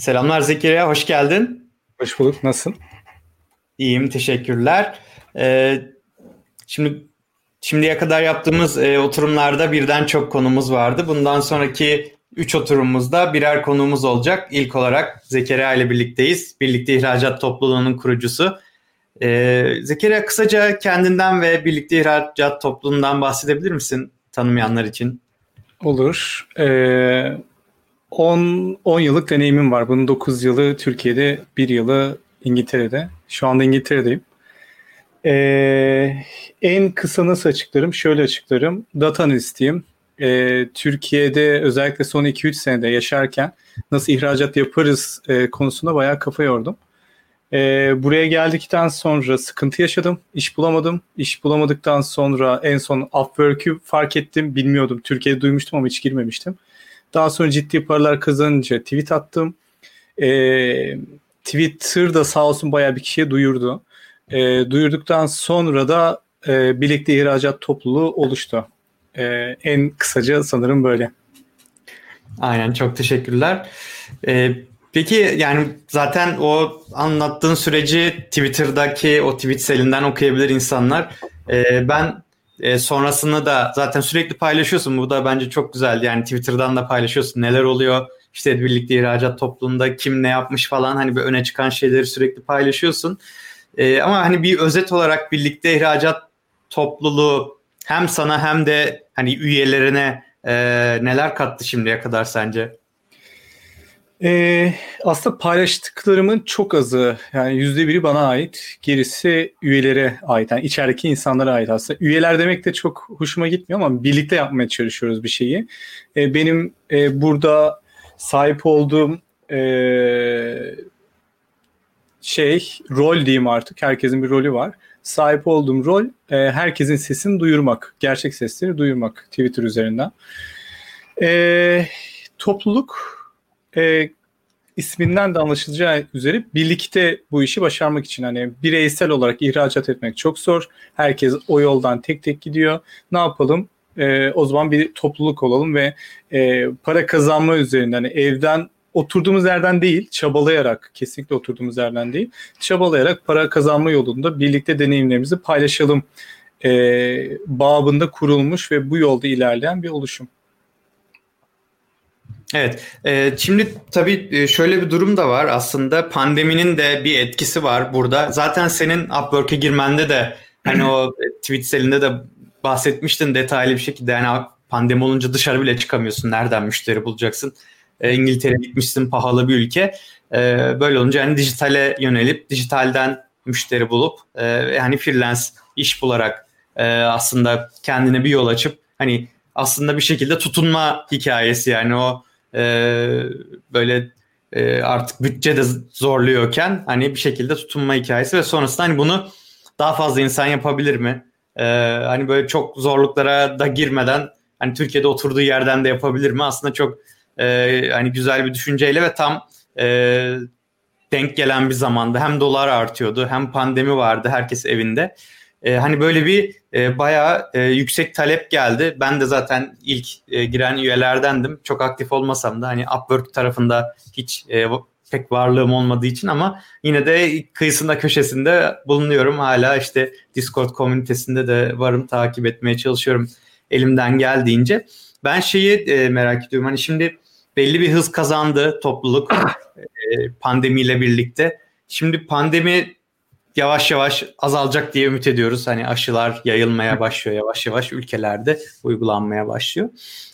Selamlar Zekeriya, hoş geldin. Hoş bulduk, nasılsın? İyiyim, teşekkürler. Ee, şimdi şimdiye kadar yaptığımız e, oturumlarda birden çok konumuz vardı. Bundan sonraki üç oturumumuzda birer konuğumuz olacak. İlk olarak Zekeriya ile birlikteyiz. Birlikte İhracat Topluluğu'nun kurucusu. Ee, Zekeriya kısaca kendinden ve Birlikte İhracat Topluluğu'ndan bahsedebilir misin tanımayanlar için? Olur. Ee, 10, 10 yıllık deneyimim var. Bunun 9 yılı Türkiye'de, 1 yılı İngiltere'de. Şu anda İngiltere'deyim. Ee, en kısa nasıl açıklarım? Şöyle açıklarım. Data analistiyim. Ee, Türkiye'de özellikle son 2-3 senede yaşarken nasıl ihracat yaparız e, konusunda bayağı kafa yordum. Ee, buraya geldikten sonra sıkıntı yaşadım. İş bulamadım. İş bulamadıktan sonra en son Upwork'ü fark ettim. Bilmiyordum. Türkiye'de duymuştum ama hiç girmemiştim. Daha sonra ciddi paralar kazanınca tweet attım. E, Twitter'da sağ olsun bayağı bir kişiye duyurdu. E, duyurduktan sonra da e, birlikte ihracat topluluğu oluştu. E, en kısaca sanırım böyle. Aynen çok teşekkürler. Ee, peki yani zaten o anlattığın süreci Twitter'daki o tweet selinden okuyabilir insanlar. Ee, ben e, sonrasını da zaten sürekli paylaşıyorsun. Bu da bence çok güzel. Yani Twitter'dan da paylaşıyorsun. Neler oluyor? İşte birlikte ihracat toplumunda kim ne yapmış falan hani bir öne çıkan şeyleri sürekli paylaşıyorsun. E, ama hani bir özet olarak birlikte ihracat topluluğu hem sana hem de hani üyelerine e, neler kattı şimdiye kadar sence? Ee, aslında paylaştıklarımın çok azı yani yüzde biri bana ait. Gerisi üyelere ait. Yani içerideki insanlara ait aslında. Üyeler demek de çok hoşuma gitmiyor ama birlikte yapmaya çalışıyoruz bir şeyi. Ee, benim e, burada sahip olduğum e, şey rol diyeyim artık. Herkesin bir rolü var. Sahip olduğum rol e, herkesin sesini duyurmak. Gerçek sesleri duyurmak Twitter üzerinden. E, topluluk e, isminden de anlaşılacağı üzere birlikte bu işi başarmak için hani bireysel olarak ihracat etmek çok zor. Herkes o yoldan tek tek gidiyor. Ne yapalım? E, o zaman bir topluluk olalım ve e, para kazanma üzerinden hani evden oturduğumuz yerden değil, çabalayarak, kesinlikle oturduğumuz yerden değil, çabalayarak para kazanma yolunda birlikte deneyimlerimizi paylaşalım e, babında kurulmuş ve bu yolda ilerleyen bir oluşum. Evet, e, şimdi tabii e, şöyle bir durum da var aslında pandeminin de bir etkisi var burada. Zaten senin Upwork'e girmende de hani o tweet selinde de bahsetmiştin detaylı bir şekilde. Yani pandemi olunca dışarı bile çıkamıyorsun. Nereden müşteri bulacaksın? E, İngiltere gitmişsin pahalı bir ülke. Böyle olunca hani dijitale yönelip dijitalden müşteri bulup yani freelance iş bularak aslında kendine bir yol açıp hani aslında bir şekilde tutunma hikayesi yani o e, böyle e, artık bütçe de zorluyorken hani bir şekilde tutunma hikayesi ve sonrasında hani bunu daha fazla insan yapabilir mi? E, hani böyle çok zorluklara da girmeden hani Türkiye'de oturduğu yerden de yapabilir mi? Aslında çok e, hani güzel bir düşünceyle ve tam e, denk gelen bir zamanda hem dolar artıyordu hem pandemi vardı herkes evinde. E, hani böyle bir e, bayağı e, yüksek talep geldi. Ben de zaten ilk e, giren üyelerdendim. Çok aktif olmasam da hani Upwork tarafında hiç e, pek varlığım olmadığı için ama yine de kıyısında köşesinde bulunuyorum. Hala işte Discord komünitesinde de varım takip etmeye çalışıyorum elimden geldiğince. Ben şeyi e, merak ediyorum hani şimdi belli bir hız kazandı topluluk e, pandemiyle birlikte. Şimdi pandemi yavaş yavaş azalacak diye ümit ediyoruz. Hani aşılar yayılmaya başlıyor yavaş yavaş ülkelerde uygulanmaya başlıyor.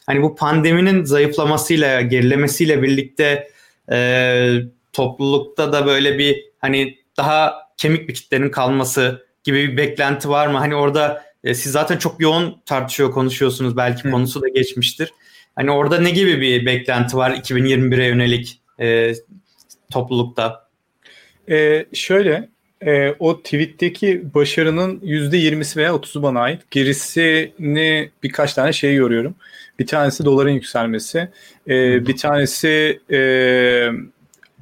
Hani bu pandeminin zayıflamasıyla, gerilemesiyle birlikte e, toplulukta da böyle bir hani daha kemik bir kitlenin kalması gibi bir beklenti var mı? Hani orada e, siz zaten çok yoğun tartışıyor, konuşuyorsunuz. Belki Hı. konusu da geçmiştir. Hani orada ne gibi bir beklenti var 2021'e yönelik e, toplulukta? Ee, şöyle e, o tweet'teki başarının %20'si veya 30'u bana ait. Gerisini birkaç tane şey yoruyorum. Bir tanesi doların yükselmesi. E, bir tanesi e,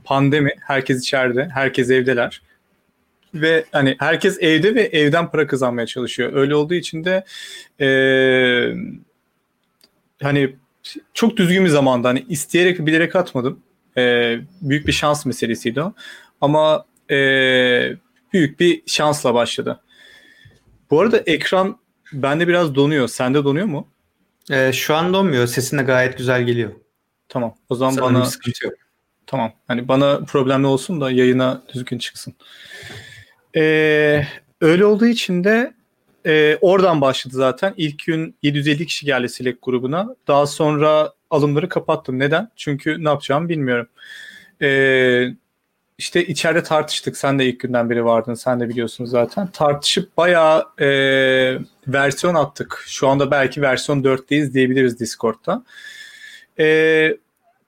pandemi. Herkes içeride. Herkes evdeler. Ve hani herkes evde ve evden para kazanmaya çalışıyor. Öyle olduğu için de e, hani çok düzgün bir zamanda hani isteyerek bilerek atmadım E, büyük bir şans meselesiydi o. Ama e, büyük bir şansla başladı. Bu arada ekran bende biraz donuyor. Sende donuyor mu? E, şu an donmuyor. Sesin de gayet güzel geliyor. Tamam. O zaman Sanırım bana sıkıntı yok. Tamam. Hani bana problemli olsun da yayına düzgün çıksın. Ee, öyle olduğu için de e, oradan başladı zaten. İlk gün 750 kişi geldi Select grubuna. Daha sonra alımları kapattım. Neden? Çünkü ne yapacağımı bilmiyorum. Ee, işte içeride tartıştık. Sen de ilk günden beri vardın. Sen de biliyorsun zaten. Tartışıp bayağı e, versiyon attık. Şu anda belki versiyon 4'teyiz diyebiliriz Discord'da. E,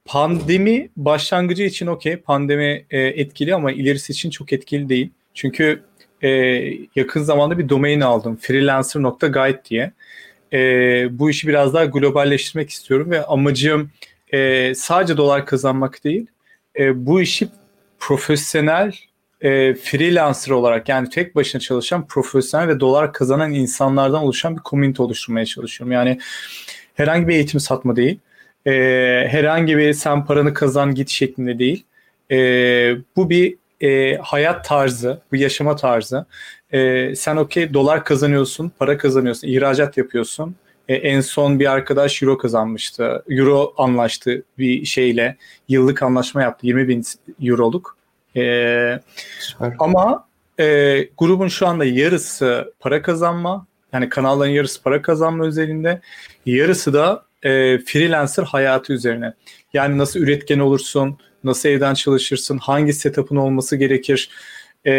pandemi başlangıcı için okey. Pandemi e, etkili ama ilerisi için çok etkili değil. Çünkü e, yakın zamanda bir domain aldım. freelancer.guide diye. E, bu işi biraz daha globalleştirmek istiyorum ve amacım e, sadece dolar kazanmak değil. E, bu işi profesyonel e, freelancer olarak yani tek başına çalışan profesyonel ve dolar kazanan insanlardan oluşan bir community oluşturmaya çalışıyorum. Yani herhangi bir eğitim satma değil. E, herhangi bir sen paranı kazan git şeklinde değil. E, bu bir e, hayat tarzı, bu yaşama tarzı. E, sen okey dolar kazanıyorsun, para kazanıyorsun, ihracat yapıyorsun. E, en son bir arkadaş euro kazanmıştı. Euro anlaştı bir şeyle. Yıllık anlaşma yaptı. 20 bin euroluk. E, ama e, grubun şu anda yarısı para kazanma. Yani kanalların yarısı para kazanma özelinde. Yarısı da e, freelancer hayatı üzerine. Yani nasıl üretken olursun, nasıl evden çalışırsın, hangi setup'ın olması gerekir, e,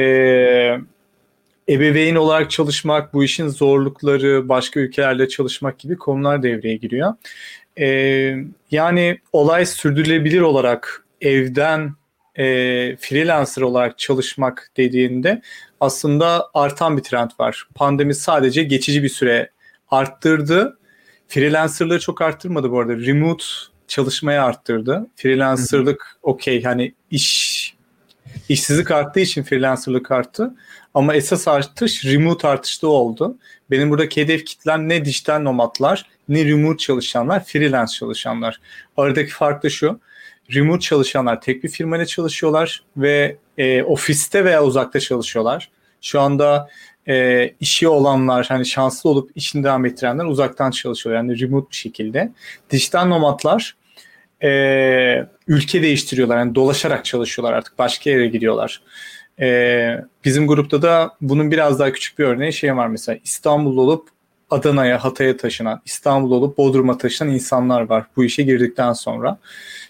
ebeveyn olarak çalışmak, bu işin zorlukları, başka ülkelerde çalışmak gibi konular devreye giriyor. E, yani olay sürdürülebilir olarak evden e, freelancer olarak çalışmak dediğinde aslında artan bir trend var. Pandemi sadece geçici bir süre arttırdı. Freelancerlığı çok arttırmadı bu arada. Remote çalışmaya arttırdı. Freelancerlık okey hani iş işsizlik arttığı için freelancerlık arttı. Ama esas artış remote artışta oldu. Benim buradaki hedef kitlem ne dijital nomadlar ne remote çalışanlar, freelance çalışanlar. Aradaki fark da şu. Remote çalışanlar tek bir firmayla çalışıyorlar ve e, ofiste veya uzakta çalışıyorlar. Şu anda e, işi olanlar hani şanslı olup işini devam ettirenler uzaktan çalışıyor yani remote bir şekilde. Dijital nomadlar e, ülke değiştiriyorlar yani dolaşarak çalışıyorlar artık başka yere gidiyorlar. E, bizim grupta da bunun biraz daha küçük bir örneği şey var mesela İstanbul olup Adana'ya, Hatay'a taşınan, İstanbul olup Bodrum'a taşınan insanlar var bu işe girdikten sonra.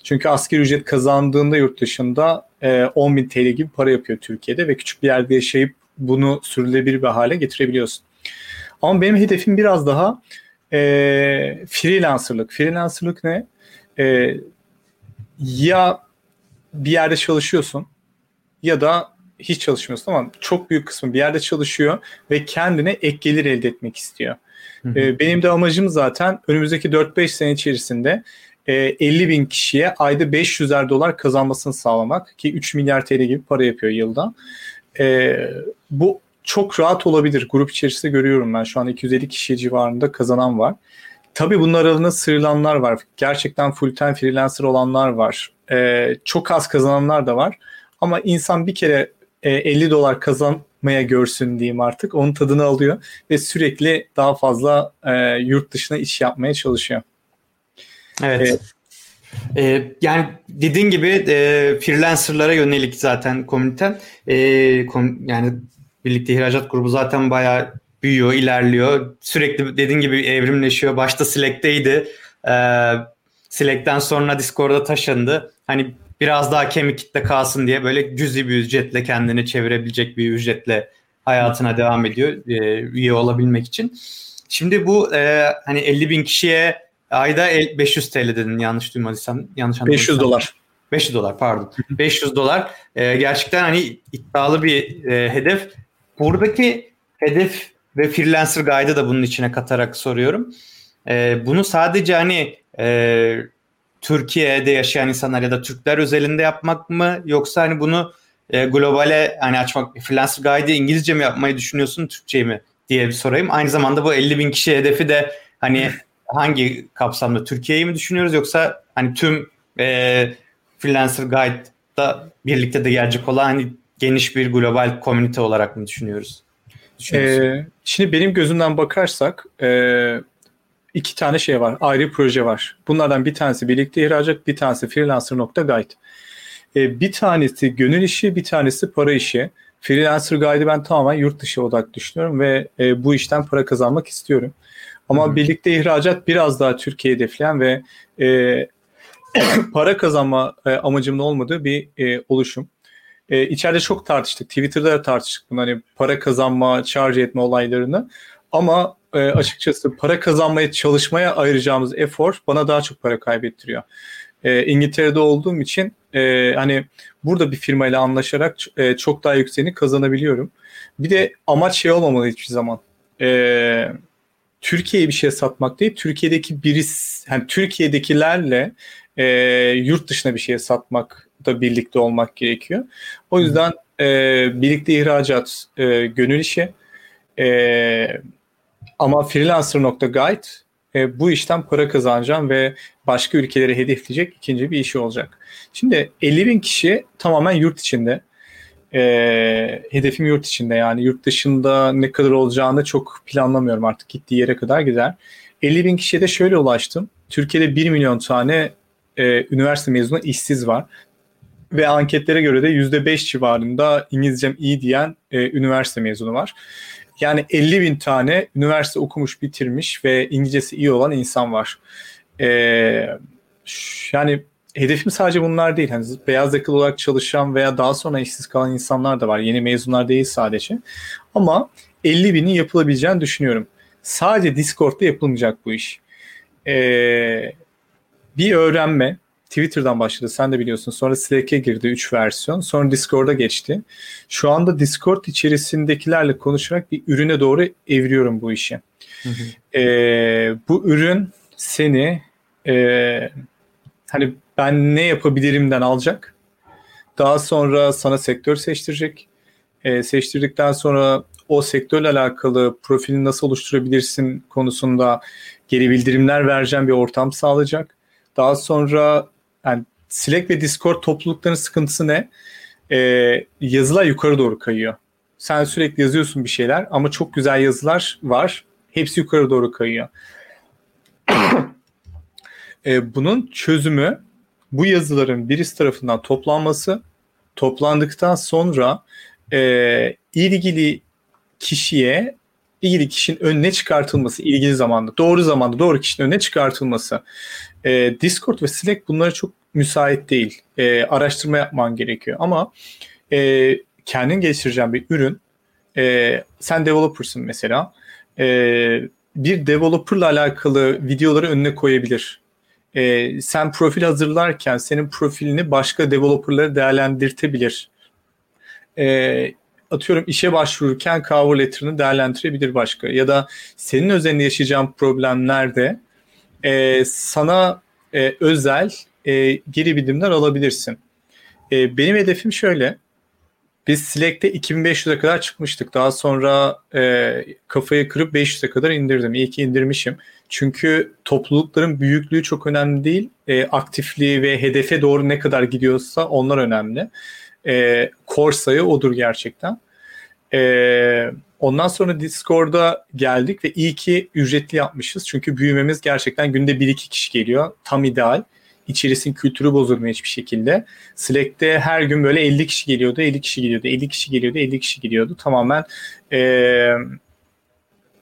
Çünkü asgari ücret kazandığında yurt dışında e, 10 bin TL gibi para yapıyor Türkiye'de ve küçük bir yerde yaşayıp bunu sürülebilir bir hale getirebiliyorsun. Ama benim hedefim biraz daha e, freelancerlık. Freelancerlık ne? E, ya bir yerde çalışıyorsun ya da hiç çalışmıyorsun ama çok büyük kısmı bir yerde çalışıyor ve kendine ek gelir elde etmek istiyor. Hı hı. E, benim de amacım zaten önümüzdeki 4-5 sene içerisinde 50 e, bin kişiye ayda 500'er dolar kazanmasını sağlamak ki 3 milyar TL gibi para yapıyor yılda. E, bu çok rahat olabilir. Grup içerisinde görüyorum ben. Şu an 250 kişi civarında kazanan var. Tabii bunlar arasında sıyrılanlar var. Gerçekten full time freelancer olanlar var. E, çok az kazananlar da var. Ama insan bir kere e, 50 dolar kazanmaya görsün diyeyim artık. Onun tadını alıyor ve sürekli daha fazla e, yurt dışına iş yapmaya çalışıyor. Evet. Ee, ee, yani dediğin gibi e, freelancerlara yönelik zaten komüniten. E, kom, yani birlikte ihracat grubu zaten bayağı büyüyor, ilerliyor. Sürekli dediğin gibi evrimleşiyor. Başta Slack'teydi. Ee, Slack'ten sonra Discord'a taşındı. Hani biraz daha kemik kitle kalsın diye böyle cüzi bir ücretle kendini çevirebilecek bir ücretle hayatına devam ediyor e, üye olabilmek için. Şimdi bu e, hani 50 bin kişiye ayda 500 TL dedin yanlış duymadıysam. Yanlış 500 dolar. 500 dolar pardon. 500 dolar e, gerçekten hani iddialı bir e, hedef. Buradaki hedef ve Freelancer Guide'ı da bunun içine katarak soruyorum. E, bunu sadece hani e, Türkiye'de yaşayan insanlar ya da Türkler özelinde yapmak mı yoksa hani bunu e, globale hani açmak Freelancer Guide'ı İngilizce mi yapmayı düşünüyorsun Türkçe mi diye bir sorayım. Aynı zamanda bu 50 bin kişi hedefi de hani hangi kapsamda Türkiye'yi mi düşünüyoruz yoksa hani tüm e, Freelancer Guide'da birlikte de gelecek olan hani geniş bir global komünite olarak mı düşünüyoruz? Ee, şimdi benim gözümden bakarsak e, iki tane şey var. Ayrı proje var. Bunlardan bir tanesi birlikte ihracat, bir tanesi freelancer.guide. Ee, bir tanesi gönül işi, bir tanesi para işi. Freelancer Guide'ı ben tamamen yurt dışı odaklı düşünüyorum ve e, bu işten para kazanmak istiyorum. Ama Hı-hı. birlikte ihracat biraz daha Türkiye hedefleyen ve e, para kazanma e, amacımın olmadığı bir e, oluşum. E, içeride çok tartıştık. Twitter'da da tartıştık bunu hani para kazanma, charge etme olaylarını. Ama e, açıkçası para kazanmaya çalışmaya ayıracağımız efor bana daha çok para kaybettiriyor. E, İngiltere'de olduğum için e, hani burada bir firmayla anlaşarak e, çok daha yükseğini kazanabiliyorum. Bir de amaç şey olmamalı hiçbir zaman. E, Türkiye'ye bir şey satmak değil, Türkiye'deki biris, yani Türkiye'dekilerle e, yurt dışına bir şey satmak da birlikte olmak gerekiyor. O yüzden e, birlikte ihracat e, gönül işi. E, ama freelancer.guide e, bu işten para kazanacağım ve başka ülkeleri hedefleyecek ikinci bir işi olacak. Şimdi 50 bin kişi tamamen yurt içinde. E, hedefim yurt içinde yani yurt dışında ne kadar olacağını çok planlamıyorum artık gittiği yere kadar gider. 50 bin kişiye de şöyle ulaştım. Türkiye'de 1 milyon tane e, üniversite mezunu işsiz var. Ve anketlere göre de %5 civarında İngilizcem iyi diyen e, üniversite mezunu var. Yani 50 bin tane üniversite okumuş, bitirmiş ve İngilizcesi iyi olan insan var. Ee, yani hedefim sadece bunlar değil. Hani beyaz yakalı olarak çalışan veya daha sonra işsiz kalan insanlar da var. Yeni mezunlar değil sadece. Ama 50 binin yapılabileceğini düşünüyorum. Sadece Discord'da yapılmayacak bu iş. Ee, bir öğrenme, Twitter'dan başladı sen de biliyorsun. Sonra Slack'e girdi 3 versiyon. Sonra Discord'a geçti. Şu anda Discord içerisindekilerle konuşarak bir ürüne doğru eviriyorum bu işi. Hı hı. Ee, bu ürün seni e, hani ben ne yapabilirimden alacak. Daha sonra sana sektör seçtirecek. E, seçtirdikten sonra o sektörle alakalı profilini nasıl oluşturabilirsin konusunda geri bildirimler vereceğim bir ortam sağlayacak. Daha sonra yani Slack ve Discord topluluklarının sıkıntısı ne? Ee, yazılar yukarı doğru kayıyor. Sen sürekli yazıyorsun bir şeyler ama çok güzel yazılar var. Hepsi yukarı doğru kayıyor. ee, bunun çözümü bu yazıların birisi tarafından toplanması, toplandıktan sonra e, ilgili kişiye ilgili kişinin önüne çıkartılması ilgili zamanda, doğru zamanda doğru kişinin önüne çıkartılması. E, Discord ve Slack bunlara çok müsait değil. E, araştırma yapman gerekiyor. Ama e, kendin geliştireceğin bir ürün, e, sen developer'sın mesela, e, bir developer'la alakalı videoları önüne koyabilir. E, sen profil hazırlarken senin profilini başka developer'ları değerlendirtebilir. E, atıyorum işe başvururken cover letter'ını değerlendirebilir başka. Ya da senin özelinde yaşayacağın problemlerde e, sana e, özel e, geri bildirimler alabilirsin. E, benim hedefim şöyle. Biz Slack'te 2500'e kadar çıkmıştık. Daha sonra e, kafayı kırıp 500'e kadar indirdim. İyi ki indirmişim. Çünkü toplulukların büyüklüğü çok önemli değil. E, aktifliği ve hedefe doğru ne kadar gidiyorsa onlar önemli. E, core sayı odur gerçekten. E, ondan sonra Discord'a geldik ve iyi ki ücretli yapmışız. Çünkü büyümemiz gerçekten günde 1-2 kişi geliyor. Tam ideal. İçerisinin kültürü bozulmuyor hiçbir şekilde. Slack'te her gün böyle 50 kişi geliyordu, 50 kişi geliyordu, 50 kişi geliyordu, 50 kişi geliyordu. Tamamen e,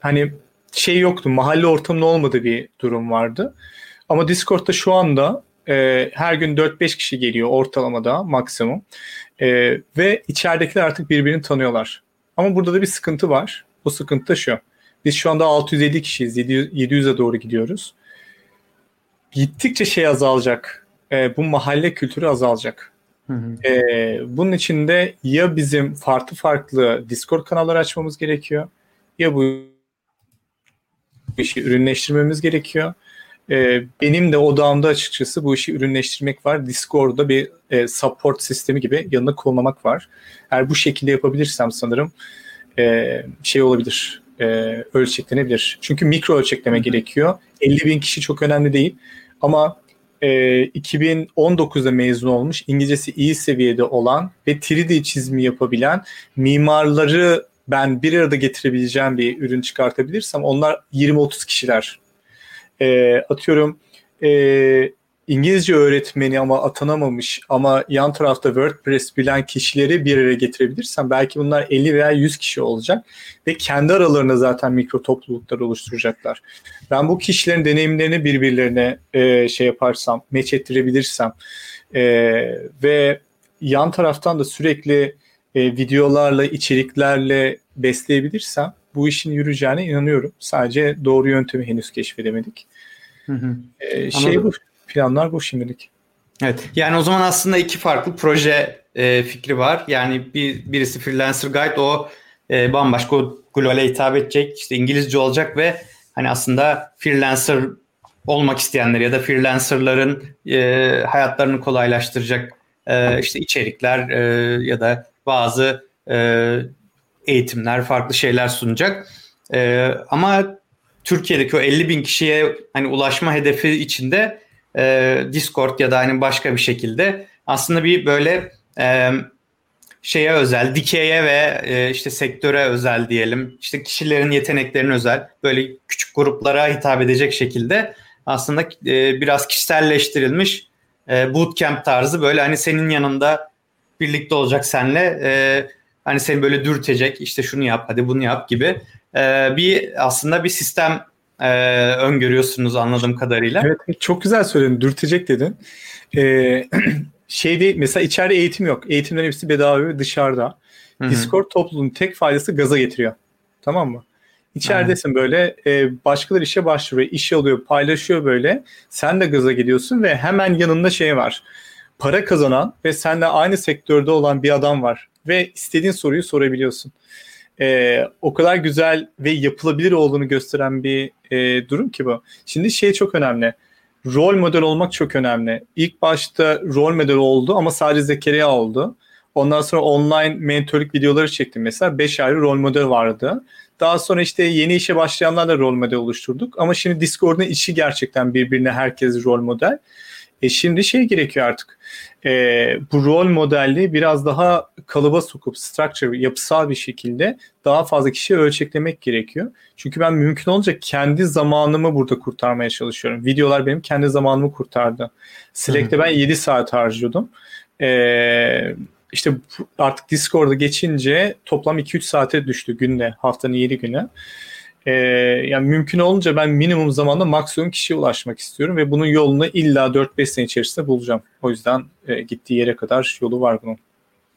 hani şey yoktu, mahalle ortamının olmadığı bir durum vardı. Ama Discord'da şu anda e, her gün 4-5 kişi geliyor ortalamada maksimum. E, ve içeridekiler artık birbirini tanıyorlar. Ama burada da bir sıkıntı var. Bu sıkıntı da şu. Biz şu anda 650 kişiyiz. 700'e doğru gidiyoruz. Gittikçe şey azalacak. E, bu mahalle kültürü azalacak. Hı hı. E, bunun için de ya bizim farklı farklı Discord kanalları açmamız gerekiyor ya bu işi ürünleştirmemiz gerekiyor. E, benim de odağımda açıkçası bu işi ürünleştirmek var. Discord'da bir e, support sistemi gibi yanına kollamak var. Eğer bu şekilde yapabilirsem sanırım e, şey olabilir, e, ölçeklenebilir. Çünkü mikro ölçekleme gerekiyor. 50 bin kişi çok önemli değil. Ama e, 2019'da mezun olmuş, İngilizcesi iyi seviyede olan ve 3D çizimi yapabilen mimarları ben bir arada getirebileceğim bir ürün çıkartabilirsem onlar 20-30 kişiler. E, atıyorum e, İngilizce öğretmeni ama atanamamış ama yan tarafta WordPress bilen kişileri bir araya getirebilirsem belki bunlar 50 veya 100 kişi olacak ve kendi aralarında zaten mikro topluluklar oluşturacaklar. Ben bu kişilerin deneyimlerini birbirlerine e, şey yaparsam, meç ettirebilirsem e, ve yan taraftan da sürekli e, videolarla, içeriklerle besleyebilirsem bu işin yürüyeceğine inanıyorum. Sadece doğru yöntemi henüz keşfedemedik. Hı hı. E, şey bu planlar bu şimdilik. Evet. Yani o zaman aslında iki farklı proje e, fikri var. Yani bir birisi Freelancer Guide o e, bambaşka o globale hitap edecek. işte İngilizce olacak ve hani aslında freelancer olmak isteyenler ya da freelancerların e, hayatlarını kolaylaştıracak e, işte içerikler e, ya da bazı e, eğitimler, farklı şeyler sunacak. E, ama Türkiye'deki o 50 bin kişiye hani ulaşma hedefi içinde e, Discord ya da hani başka bir şekilde aslında bir böyle e, şeye özel, dikeye ve e, işte sektöre özel diyelim, işte kişilerin yeteneklerine özel böyle küçük gruplara hitap edecek şekilde aslında e, biraz kişiselleştirilmiş e, bootcamp tarzı böyle hani senin yanında birlikte olacak senle e, hani seni böyle dürtecek işte şunu yap hadi bunu yap gibi e, bir aslında bir sistem e, öngörüyorsunuz anladığım kadarıyla. Evet çok güzel söyledin dürtecek dedin. Ee, şey değil mesela içeride eğitim yok. Eğitimlerin hepsi bedava ve dışarıda. Hı-hı. Discord topluluğunun tek faydası gaza getiriyor. Tamam mı? İçeridesin Aynen. böyle e, başkaları işe başvuruyor, iş alıyor, paylaşıyor böyle. Sen de gaza gidiyorsun ve hemen yanında şey var. Para kazanan ve seninle aynı sektörde olan bir adam var. Ve istediğin soruyu sorabiliyorsun e, o kadar güzel ve yapılabilir olduğunu gösteren bir e, durum ki bu. Şimdi şey çok önemli. Rol model olmak çok önemli. İlk başta rol model oldu ama sadece Zekeriya oldu. Ondan sonra online mentorluk videoları çektim mesela. 5 ayrı rol model vardı. Daha sonra işte yeni işe başlayanlarla rol model oluşturduk. Ama şimdi Discord'un içi gerçekten birbirine herkes rol model. E şimdi şey gerekiyor artık. E, bu rol modelli biraz daha kalıba sokup structure, yapısal bir şekilde daha fazla kişiye ölçeklemek gerekiyor. Çünkü ben mümkün olunca kendi zamanımı burada kurtarmaya çalışıyorum. Videolar benim kendi zamanımı kurtardı. Slack'te ben 7 saat harcıyordum. Eee işte artık Discord'a geçince toplam 2-3 saate düştü günde haftanın 7 günü. Ee, yani mümkün olunca ben minimum zamanda maksimum kişiye ulaşmak istiyorum ve bunun yolunu illa 4-5 sene içerisinde bulacağım. O yüzden e, gittiği yere kadar yolu var bunun.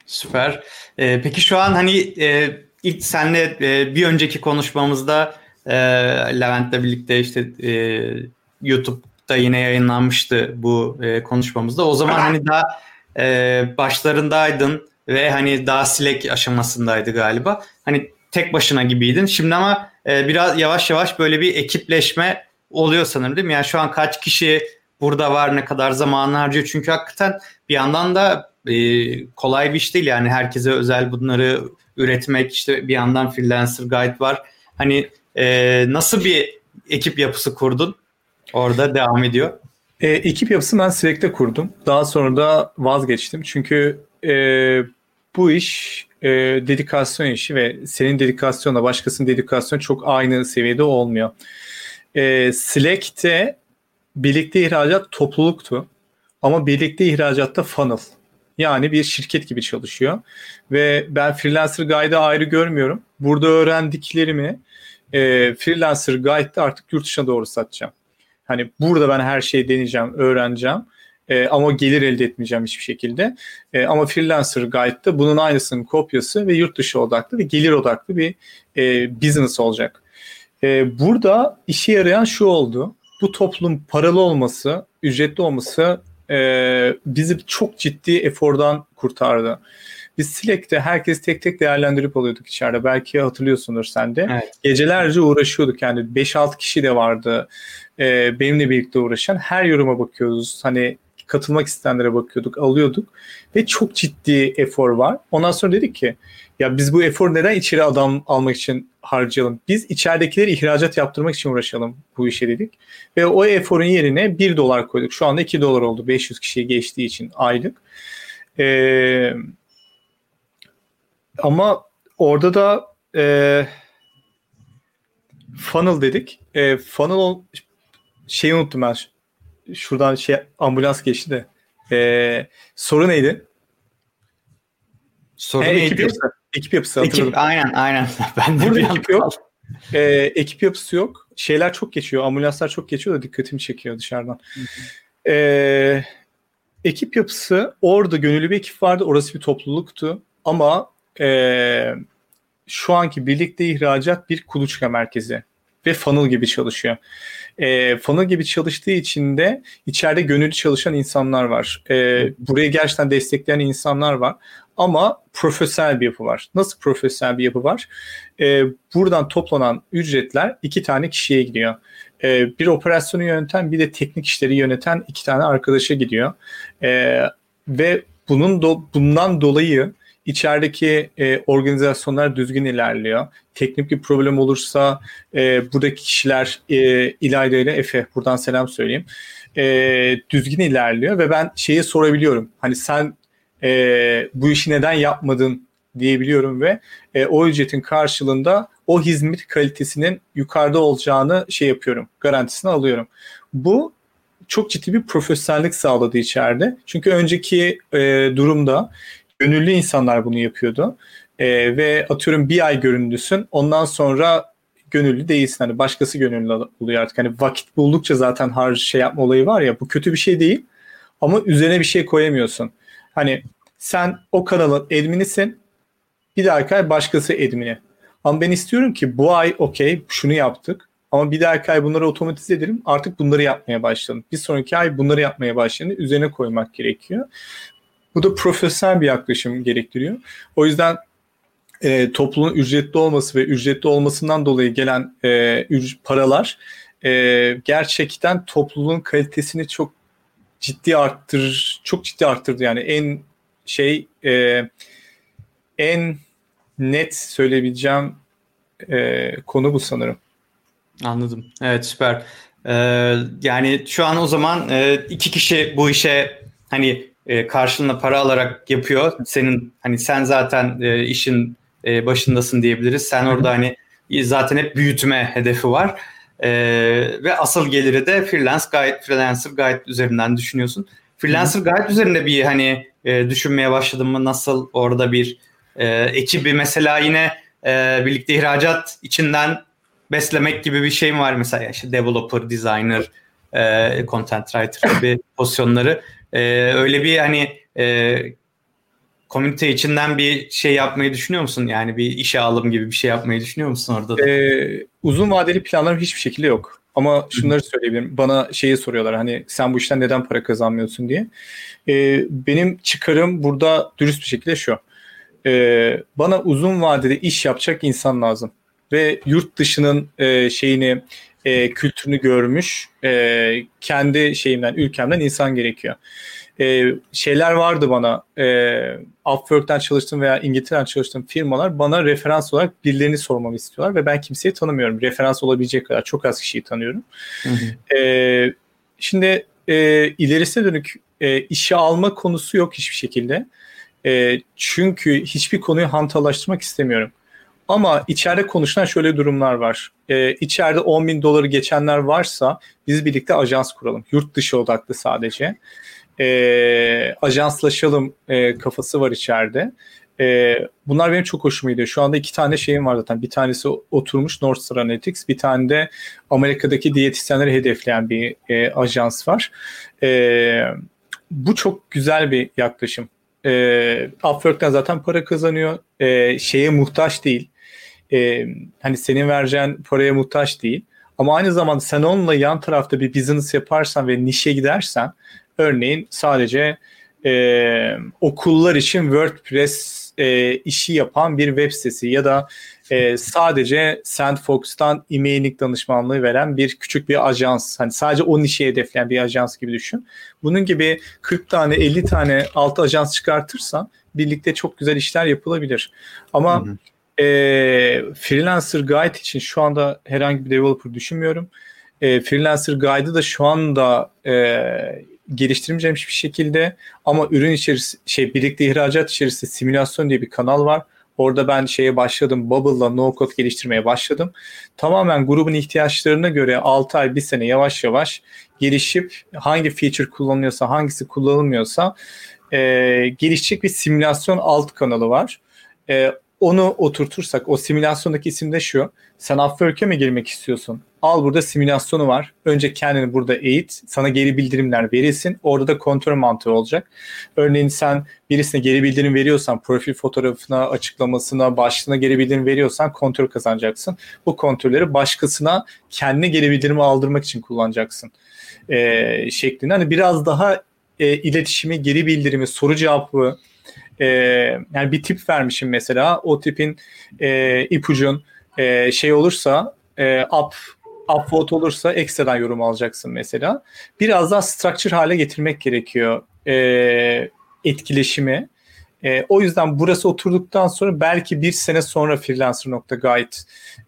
Süper. Ee, peki şu an hani e, ilk senle e, bir önceki konuşmamızda e, Levent'le birlikte işte e, YouTube'da yine yayınlanmıştı bu e, konuşmamızda. O zaman hani daha e, başlarındaydın ve hani daha Slack aşamasındaydı galiba. Hani tek başına gibiydin. Şimdi ama e, biraz yavaş yavaş böyle bir ekipleşme oluyor sanırım değil mi? Yani şu an kaç kişi burada var ne kadar zaman harcıyor çünkü hakikaten bir yandan da e, kolay bir iş değil yani herkese özel bunları üretmek işte bir yandan freelancer guide var. Hani e, nasıl bir ekip yapısı kurdun? Orada devam ediyor. E, ekip yapısı ben Slack'te kurdum. Daha sonra da vazgeçtim. Çünkü e, bu iş e, dedikasyon işi ve senin dedikasyonla başkasının dedikasyonu çok aynı seviyede olmuyor. E, Slack'te birlikte ihracat topluluktu ama birlikte ihracatta funnel. Yani bir şirket gibi çalışıyor. Ve ben Freelancer Guide'ı ayrı görmüyorum. Burada öğrendiklerimi e, Freelancer Guide'da artık yurt dışına doğru satacağım. Hani burada ben her şeyi deneyeceğim, öğreneceğim. E, ama gelir elde etmeyeceğim hiçbir şekilde. E, ama Freelancer Guide'da bunun aynısının kopyası ve yurt dışı odaklı ve gelir odaklı bir e, business olacak. E, burada işe yarayan şu oldu. Bu toplum paralı olması, ücretli olması e, bizi çok ciddi efordan kurtardı. Biz Slack'te herkes tek tek değerlendirip alıyorduk içeride. Belki hatırlıyorsundur sen de. Evet. Gecelerce uğraşıyorduk yani 5-6 kişi de vardı e, benimle birlikte uğraşan. Her yoruma bakıyoruz. Hani katılmak isteyenlere bakıyorduk, alıyorduk ve çok ciddi efor var. Ondan sonra dedik ki ya biz bu efor neden içeri adam almak için harcayalım? Biz içeridekileri ihracat yaptırmak için uğraşalım bu işe dedik. Ve o eforun yerine 1 dolar koyduk. Şu anda 2 dolar oldu 500 kişiye geçtiği için aylık. Ee, ama orada da e, funnel dedik. E, funnel şeyi unuttum ben. Şuradan şey ambulans geçti de. E, soru neydi? Soru e, neydi? Ekip yapısı. Ekip yapısı hatırladım. Ekip, aynen aynen. Ben de Burada ekip yok. E, ekip yapısı yok. Şeyler çok geçiyor. Ambulanslar çok geçiyor da dikkatimi çekiyor dışarıdan. E, ekip yapısı orada gönüllü bir ekip vardı. Orası bir topluluktu. Ama e, şu anki birlikte ihracat bir kuluçka merkezi ve funnel gibi çalışıyor. E, funnel gibi çalıştığı için de içeride gönüllü çalışan insanlar var. E, burayı gerçekten destekleyen insanlar var. Ama profesyonel bir yapı var. Nasıl profesyonel bir yapı var? E, buradan toplanan ücretler iki tane kişiye gidiyor. E, bir operasyonu yöneten bir de teknik işleri yöneten iki tane arkadaşa gidiyor. E, ve bunun do, bundan dolayı içerideki e, organizasyonlar düzgün ilerliyor. Teknik bir problem olursa e, buradaki kişiler e, İlayda ile Efe buradan selam söyleyeyim. E, düzgün ilerliyor ve ben şeyi sorabiliyorum. Hani sen e, bu işi neden yapmadın diyebiliyorum ve e, o ücretin karşılığında o hizmet kalitesinin yukarıda olacağını şey yapıyorum. Garantisini alıyorum. Bu çok ciddi bir profesyonellik sağladı içeride. Çünkü önceki e, durumda gönüllü insanlar bunu yapıyordu. E, ve atıyorum bir ay görünlüsün ondan sonra gönüllü değilsin. Hani başkası gönüllü oluyor artık. Hani vakit buldukça zaten harcı şey yapma olayı var ya bu kötü bir şey değil. Ama üzerine bir şey koyamıyorsun. Hani sen o kanalın adminisin. Bir dahaki ay başkası admini. Ama ben istiyorum ki bu ay okey şunu yaptık. Ama bir dahaki ay bunları otomatize edelim. Artık bunları yapmaya başlayalım. Bir sonraki ay bunları yapmaya başlayalım. Üzerine koymak gerekiyor. Bu da profesyonel bir yaklaşım gerektiriyor. O yüzden e, topluluğun ücretli olması ve ücretli olmasından dolayı gelen e, paralar e, gerçekten topluluğun kalitesini çok ciddi arttır, çok ciddi arttırdı. Yani en şey e, en net söyleyebileceğim e, konu bu sanırım. Anladım. Evet süper. Ee, yani şu an o zaman e, iki kişi bu işe hani e, karşılığında para alarak yapıyor. Senin hani sen zaten e, işin e, başındasın diyebiliriz. Sen orada hani zaten hep büyütme hedefi var. E, ve asıl geliri de freelance guide, freelancer guide üzerinden düşünüyorsun. Freelancer guide üzerinde bir hani e, düşünmeye başladın mı? Nasıl orada bir e, ekibi mesela yine e, birlikte ihracat içinden beslemek gibi bir şey mi var mesela işte developer, designer, e, content writer gibi pozisyonları e, öyle bir hani e, komünite içinden bir şey yapmayı düşünüyor musun? Yani bir işe alım gibi bir şey yapmayı düşünüyor musun orada da? Ee, uzun vadeli planlarım hiçbir şekilde yok. Ama şunları söyleyebilirim. Bana şeyi soruyorlar hani sen bu işten neden para kazanmıyorsun diye. Ee, benim çıkarım burada dürüst bir şekilde şu. Ee, bana uzun vadede iş yapacak insan lazım. Ve yurt dışının e, şeyini e, kültürünü görmüş e, kendi şeyimden ülkemden insan gerekiyor. E, şeyler vardı bana e, Upwork'ten çalıştığım veya İngiltere'den çalıştığım firmalar bana referans olarak birilerini sormamı istiyorlar ve ben kimseyi tanımıyorum. Referans olabilecek kadar çok az kişiyi tanıyorum. Hı hı. E, şimdi e, ilerisine dönük e, işe alma konusu yok hiçbir şekilde. E, çünkü hiçbir konuyu hantalaştırmak istemiyorum. Ama içeride konuşulan şöyle durumlar var. Ee, içeride 10 bin doları geçenler varsa biz birlikte ajans kuralım. Yurt dışı odaklı sadece. Ee, ajanslaşalım e, kafası var içeride. Ee, bunlar benim çok hoşuma gidiyor. Şu anda iki tane şeyim var zaten. Bir tanesi oturmuş North Star Analytics. Bir tane de Amerika'daki diyetisyenleri hedefleyen bir e, ajans var. E, bu çok güzel bir yaklaşım. E, Upwork'ten zaten para kazanıyor. E, şeye muhtaç değil e, hani senin vereceğin paraya muhtaç değil. Ama aynı zamanda sen onunla yan tarafta bir business yaparsan ve nişe gidersen örneğin sadece e, okullar için WordPress e, işi yapan bir web sitesi ya da e, sadece Sandfox'tan e-mailing danışmanlığı veren bir küçük bir ajans. Hani sadece o nişi hedefleyen bir ajans gibi düşün. Bunun gibi 40 tane 50 tane alt ajans çıkartırsan birlikte çok güzel işler yapılabilir. Ama hı hı. E, Freelancer Guide için şu anda herhangi bir developer düşünmüyorum. E, Freelancer Guide'ı da şu anda e, geliştirmeyeceğim hiçbir şekilde ama ürün içerisinde şey birlikte ihracat içerisinde simülasyon diye bir kanal var. Orada ben şeye başladım. Bubble'la no code geliştirmeye başladım. Tamamen grubun ihtiyaçlarına göre 6 ay 1 sene yavaş yavaş gelişip hangi feature kullanılıyorsa hangisi kullanılmıyorsa e, gelişecek bir simülasyon alt kanalı var. E, onu oturtursak o simülasyondaki isim de şu. Sen Upwork'e mi girmek istiyorsun? Al burada simülasyonu var. Önce kendini burada eğit. Sana geri bildirimler verilsin. Orada da kontrol mantığı olacak. Örneğin sen birisine geri bildirim veriyorsan, profil fotoğrafına, açıklamasına, başlığına geri bildirim veriyorsan kontrol kazanacaksın. Bu kontrolleri başkasına kendine geri bildirimi aldırmak için kullanacaksın. Ee, şeklinde. Hani biraz daha e, iletişimi, geri bildirimi, soru cevabı, e, yani bir tip vermişim mesela. O tipin e, ipucun e, şey olursa e, up upvote olursa ekstradan yorum alacaksın mesela. Biraz daha structure hale getirmek gerekiyor e, etkileşimi. E, o yüzden burası oturduktan sonra belki bir sene sonra freelancer.guide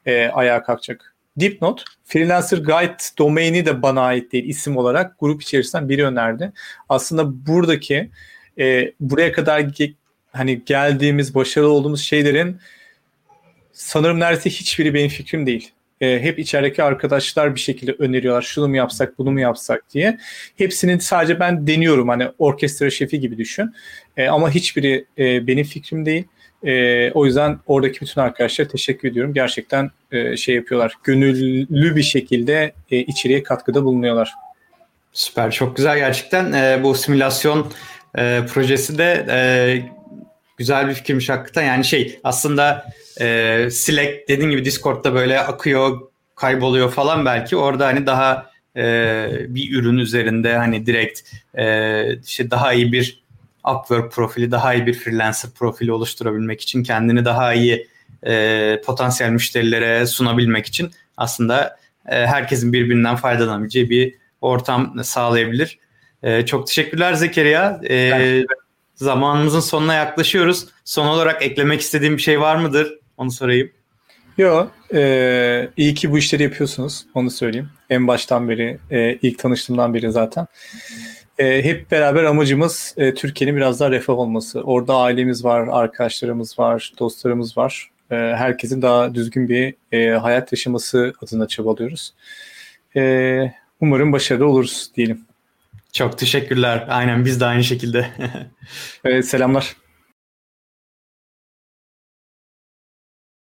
e, ayağa kalkacak. Dipnot, Freelancer Guide domaini de bana ait değil isim olarak grup içerisinden biri önerdi. Aslında buradaki e, buraya kadar hani geldiğimiz, başarılı olduğumuz şeylerin sanırım neredeyse hiçbiri benim fikrim değil. E, hep içerideki arkadaşlar bir şekilde öneriyorlar. Şunu mu yapsak, bunu mu yapsak diye. Hepsinin sadece ben deniyorum. Hani orkestra şefi gibi düşün. E, ama hiçbiri e, benim fikrim değil. E, o yüzden oradaki bütün arkadaşlara teşekkür ediyorum. Gerçekten e, şey yapıyorlar. Gönüllü bir şekilde e, içeriye katkıda bulunuyorlar. Süper. Çok güzel gerçekten. E, bu simülasyon e, projesi de e, güzel bir fikirmiş hakikaten. Yani şey aslında e, Slack dediğin gibi Discord'da böyle akıyor, kayboluyor falan belki. Orada hani daha e, bir ürün üzerinde hani direkt e, işte daha iyi bir Upwork profili, daha iyi bir freelancer profili oluşturabilmek için kendini daha iyi e, potansiyel müşterilere sunabilmek için aslında e, herkesin birbirinden faydalanabileceği bir ortam sağlayabilir. E, çok teşekkürler Zekeriya. E, zamanımızın sonuna yaklaşıyoruz. Son olarak eklemek istediğim bir şey var mıdır? Onu sorayım. Yok. E, iyi ki bu işleri yapıyorsunuz. Onu söyleyeyim. En baştan beri, e, ilk tanıştığımdan beri zaten. E, hep beraber amacımız e, Türkiye'nin biraz daha refah olması. Orada ailemiz var, arkadaşlarımız var, dostlarımız var. E, herkesin daha düzgün bir e, hayat yaşaması adına çabalıyoruz. E, umarım başarılı oluruz diyelim. Çok teşekkürler. Aynen biz de aynı şekilde. evet, selamlar.